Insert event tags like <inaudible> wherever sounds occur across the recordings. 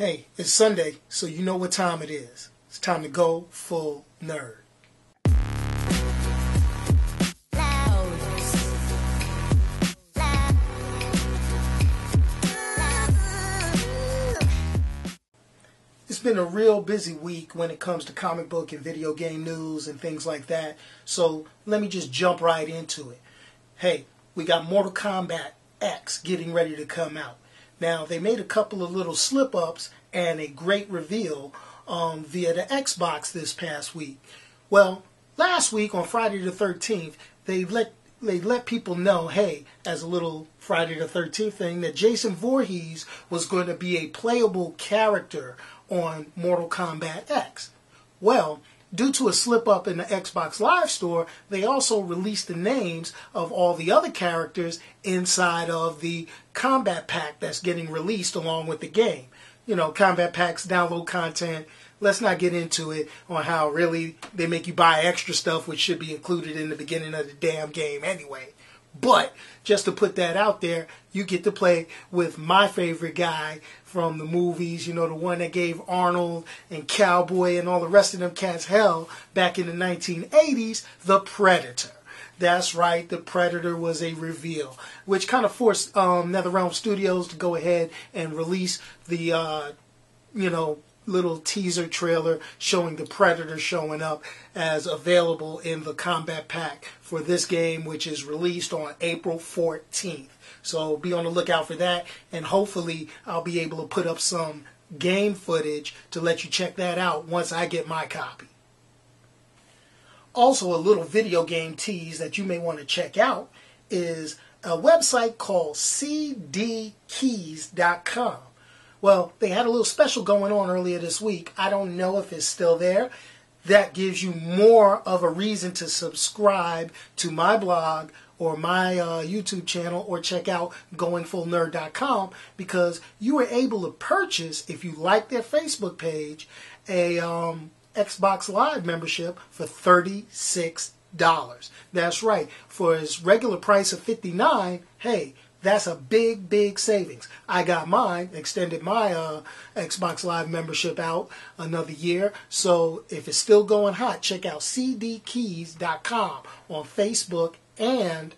Hey, it's Sunday, so you know what time it is. It's time to go full nerd. It's been a real busy week when it comes to comic book and video game news and things like that. So let me just jump right into it. Hey, we got Mortal Kombat X getting ready to come out. Now, they made a couple of little slip ups and a great reveal um, via the Xbox this past week. Well, last week on Friday the 13th, they let they let people know, hey, as a little Friday the 13th thing, that Jason Voorhees was going to be a playable character on Mortal Kombat X. Well, due to a slip up in the Xbox Live Store, they also released the names of all the other characters inside of the Kombat Pack that's getting released along with the game. You know, Kombat Packs download content. Let's not get into it on how really they make you buy extra stuff which should be included in the beginning of the damn game anyway. But just to put that out there, you get to play with my favorite guy from the movies, you know, the one that gave Arnold and Cowboy and all the rest of them cats hell back in the 1980s, The Predator. That's right, The Predator was a reveal, which kind of forced um, NetherRealm Studios to go ahead and release the, uh, you know, little teaser trailer showing the Predator showing up as available in the Kombat Pack for this game, which is released on April 14th. So be on the lookout for that, and hopefully I'll be able to put up some game footage to let you check that out once I get my copy. Also, a little video game tease that you may want to check out is a website called cdkeys.com. Well, they had a little special going on earlier this week. I don't know if it's still there. That gives you more of a reason to subscribe to my blog or my uh, YouTube channel or check out goingfullnerd.com because you were able to purchase, if you like their Facebook page, a um, Xbox Live membership for $36. That's right. For its regular price of 59 hey, that's a big, big savings. I got mine, extended my uh, Xbox Live membership out another year. So if it's still going hot, check out cdkeys.com on Facebook and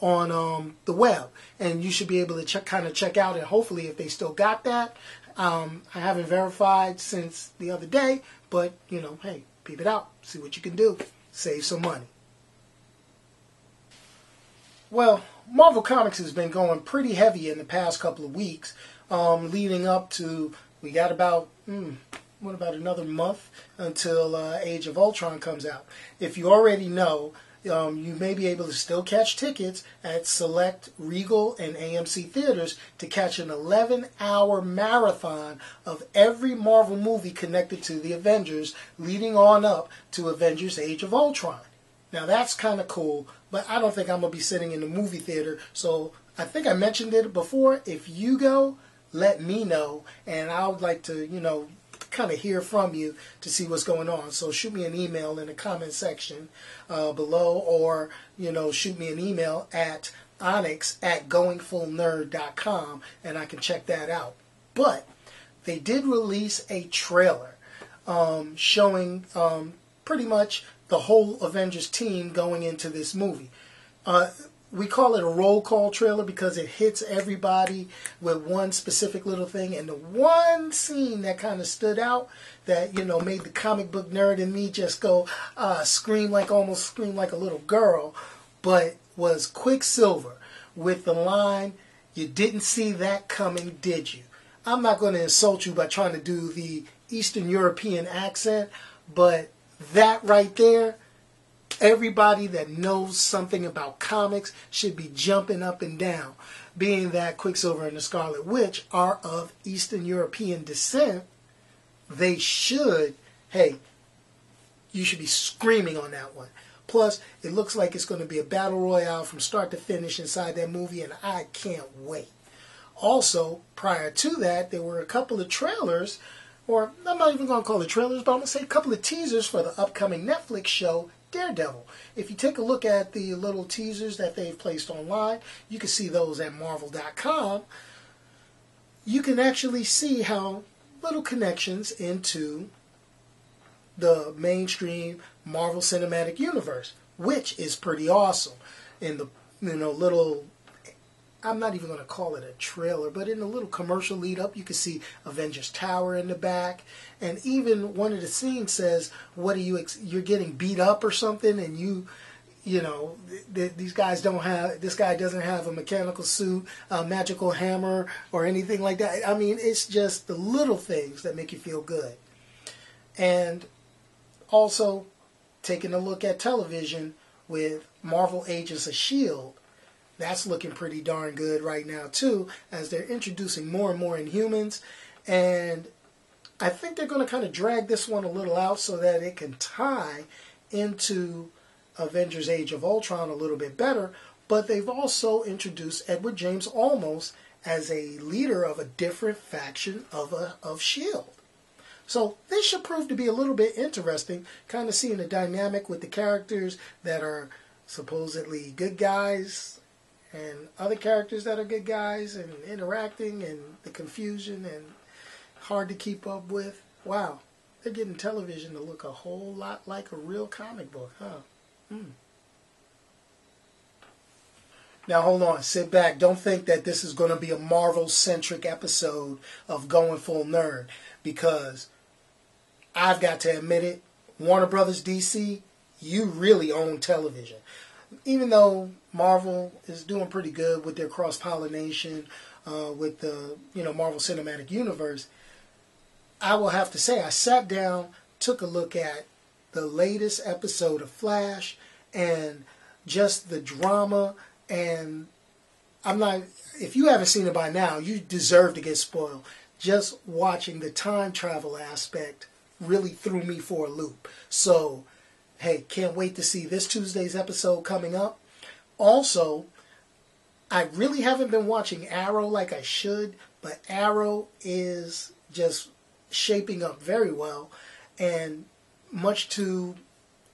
on um, the web. And you should be able to check, kind of check out and hopefully if they still got that. Um, I haven't verified since the other day, but you know, hey, peep it out, see what you can do, save some money. Well, Marvel Comics has been going pretty heavy in the past couple of weeks, um, leading up to we got about hmm, what about another month until uh, Age of Ultron comes out. If you already know, um, you may be able to still catch tickets at select Regal and AMC theaters to catch an 11 hour marathon of every Marvel movie connected to the Avengers, leading on up to Avengers Age of Ultron. Now that's kind of cool, but I don't think I'm going to be sitting in the movie theater. So I think I mentioned it before. If you go, let me know, and I would like to, you know, kind of hear from you to see what's going on. So shoot me an email in the comment section uh, below, or you know, shoot me an email at onyx at goingfullnerd.com, and I can check that out. But they did release a trailer um, showing um, pretty much the whole Avengers team going into this movie. Uh, we call it a roll call trailer because it hits everybody with one specific little thing. And the one scene that kind of stood out that, you know, made the comic book nerd in me just go, uh, scream like almost scream like a little girl, but was Quicksilver with the line, You didn't see that coming, did you? I'm not going to insult you by trying to do the Eastern European accent, but that right there, everybody that knows something about comics should be jumping up and down. Being that Quicksilver and the Scarlet Witch are of Eastern European descent, they should, hey, you should be screaming on that one. Plus, it looks like it's going to be a battle royale from start to finish inside that movie, and I can't wait. Also, prior to that, there were a couple of trailers or I'm not even going to call it trailers, but I'm going to say a couple of teasers for the upcoming Netflix show Daredevil. If you take a look at the little teasers that they've placed online, you can see those at marvel.com. you can actually see how little connections into the mainstream Marvel Cinematic Universe, which is pretty awesome. In the you know little I'm not even going to call it a trailer, but in the little commercial lead up, you can see Avengers Tower in the back, and even one of the scenes says, "What are you? You're getting beat up or something?" And you, you know, th- th- these guys don't have. This guy doesn't have a mechanical suit, a magical hammer, or anything like that. I mean, it's just the little things that make you feel good. And also, taking a look at television with Marvel Agents of Shield that's looking pretty darn good right now too, as they're introducing more and more Inhumans, and I think they're going to kind of drag this one a little out so that it can tie into Avengers: Age of Ultron a little bit better. But they've also introduced Edward James Olmos as a leader of a different faction of a, of Shield. So this should prove to be a little bit interesting, kind of seeing the dynamic with the characters that are supposedly good guys and other characters that are good guys and interacting and the confusion and hard to keep up with. Wow, they're getting television to look a whole lot like a real comic book, huh? Hmm. Now hold on, sit back. Don't think that this is going to be a Marvel centric episode of Going Full Nerd because I've got to admit it, Warner Brothers DC, you really own television even though Marvel is doing pretty good with their cross pollination uh, with the you know Marvel Cinematic Universe, I will have to say I sat down, took a look at the latest episode of Flash, and just the drama and I'm not. If you haven't seen it by now, you deserve to get spoiled. Just watching the time travel aspect really threw me for a loop. So hey, can't wait to see this Tuesday's episode coming up. Also, I really haven't been watching Arrow like I should, but Arrow is just shaping up very well. And much to,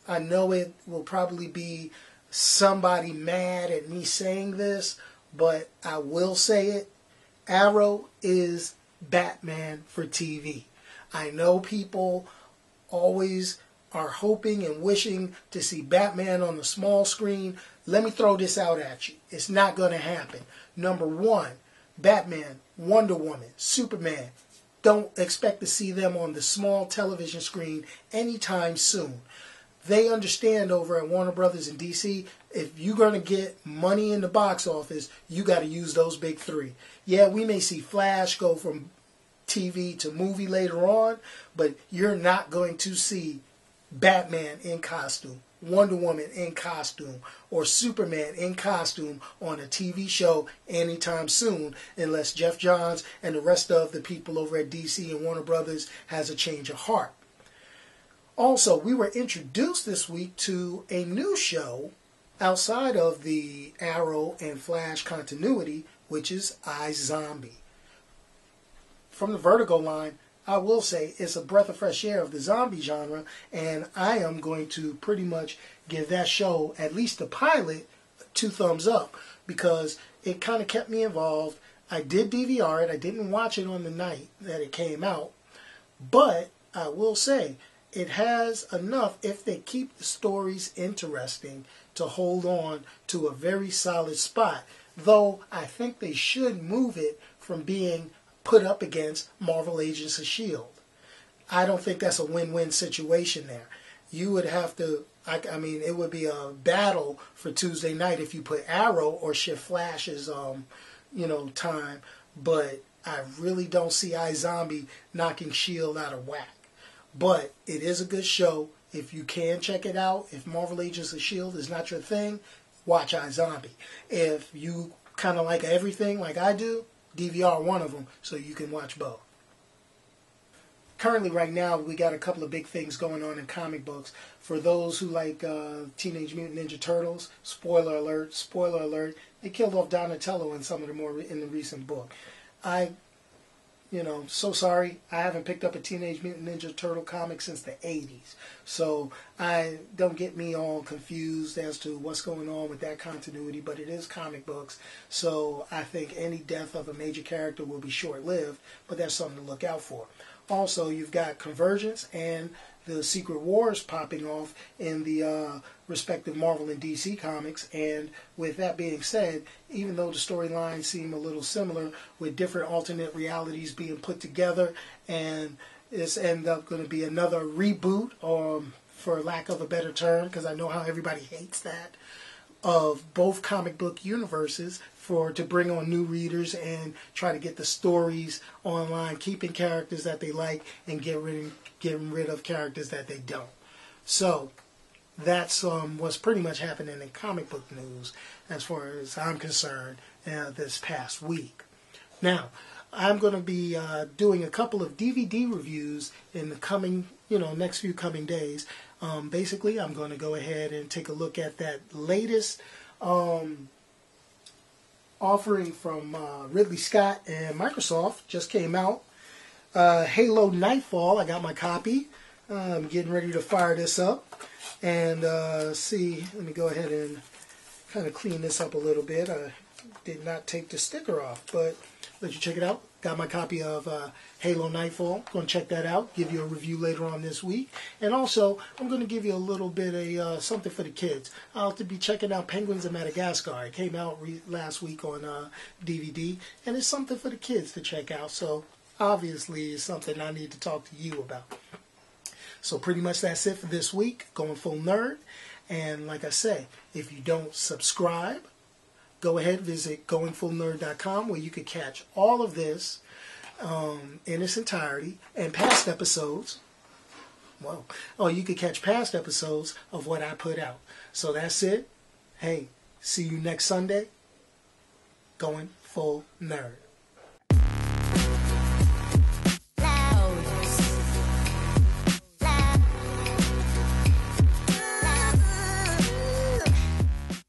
I know it will probably be somebody mad at me saying this, but I will say it. Arrow is Batman for TV. I know people always are hoping and wishing to see Batman on the small screen, let me throw this out at you. It's not going to happen. Number one, Batman, Wonder Woman, Superman, don't expect to see them on the small television screen anytime soon. They understand over at Warner Brothers in DC, if you're going to get money in the box office, you got to use those big three. Yeah, we may see Flash go from TV to movie later on, but you're not going to see Batman in costume, Wonder Woman in costume, or Superman in costume on a TV show anytime soon, unless Geoff Johns and the rest of the people over at DC and Warner Brothers has a change of heart. Also, we were introduced this week to a new show outside of the Arrow and Flash continuity, which is iZombie. From the Vertigo line, I will say it's a breath of fresh air of the zombie genre, and I am going to pretty much give that show, at least the pilot, two thumbs up because it kind of kept me involved. I did DVR it, I didn't watch it on the night that it came out, but I will say it has enough if they keep the stories interesting to hold on to a very solid spot. Though I think they should move it from being put up against Marvel Agents of S.H.I.E.L.D. I don't think that's a win win situation there. You would have to, I, I, mean, it would be a battle for Tuesday night if you put Arrow or shift Flash's, um, you know, time. But I really don't see iZombie knocking S.H.I.E.L.D. out of whack. But it is a good show. If you can check it out, if Marvel Agents of S.H.I.E.L.D. is not your thing, watch iZombie. If you kind of like everything like I do, DVR one of them so you can watch both. Currently, right now, we got a couple of big things going on in comic books. For those who like uh, Teenage Mutant Ninja Turtles, spoiler alert, spoiler alert, they killed off Donatello in some of the more in the recent book. I you know, so sorry. I haven't picked up a Teenage Mutant Ninja Turtle comic since the 80s. So I don't get me all confused as to what's going on with that continuity, but it is comic books. So I think any death of a major character will be short lived, but that's something to look out for. Also, you've got Convergence and the Secret Wars popping off in the uh, respective Marvel and DC comics. And with that being said, even though the storylines seem a little similar, with different alternate realities being put together, and it's end up going to be another reboot, um, for lack of a better term, because I know how everybody <laughs> hates that, of both comic book universes for to bring on new readers and try to get the stories online, keeping characters that they like and get rid getting rid of characters that they don't. So that's um, what's pretty much happening in comic book news as far as I'm concerned uh, this past week. Now, I'm going to be uh, doing a couple of DVD reviews in the coming, you know, next few coming days. Um, basically, I'm going to go ahead and take a look at that latest um, offering from uh, Ridley Scott and Microsoft. Just came out. Uh, Halo Nightfall. I got my copy. I'm getting ready to fire this up and uh, see. Let me go ahead and kind of clean this up a little bit. I did not take the sticker off, but let you check it out. Got my copy of uh, Halo Nightfall. Going to check that out. Give you a review later on this week. And also, I'm going to give you a little bit of uh, something for the kids. I'll have to be checking out Penguins of Madagascar. It came out re- last week on uh, DVD, and it's something for the kids to check out. So obviously, it's something I need to talk to you about. So pretty much that's it for this week. Going full nerd. And like I say, if you don't subscribe, go ahead visit goingfullnerd.com where you can catch all of this um, in its entirety and past episodes. Well, oh, you could catch past episodes of what I put out. So that's it. Hey, see you next Sunday. Going full nerd.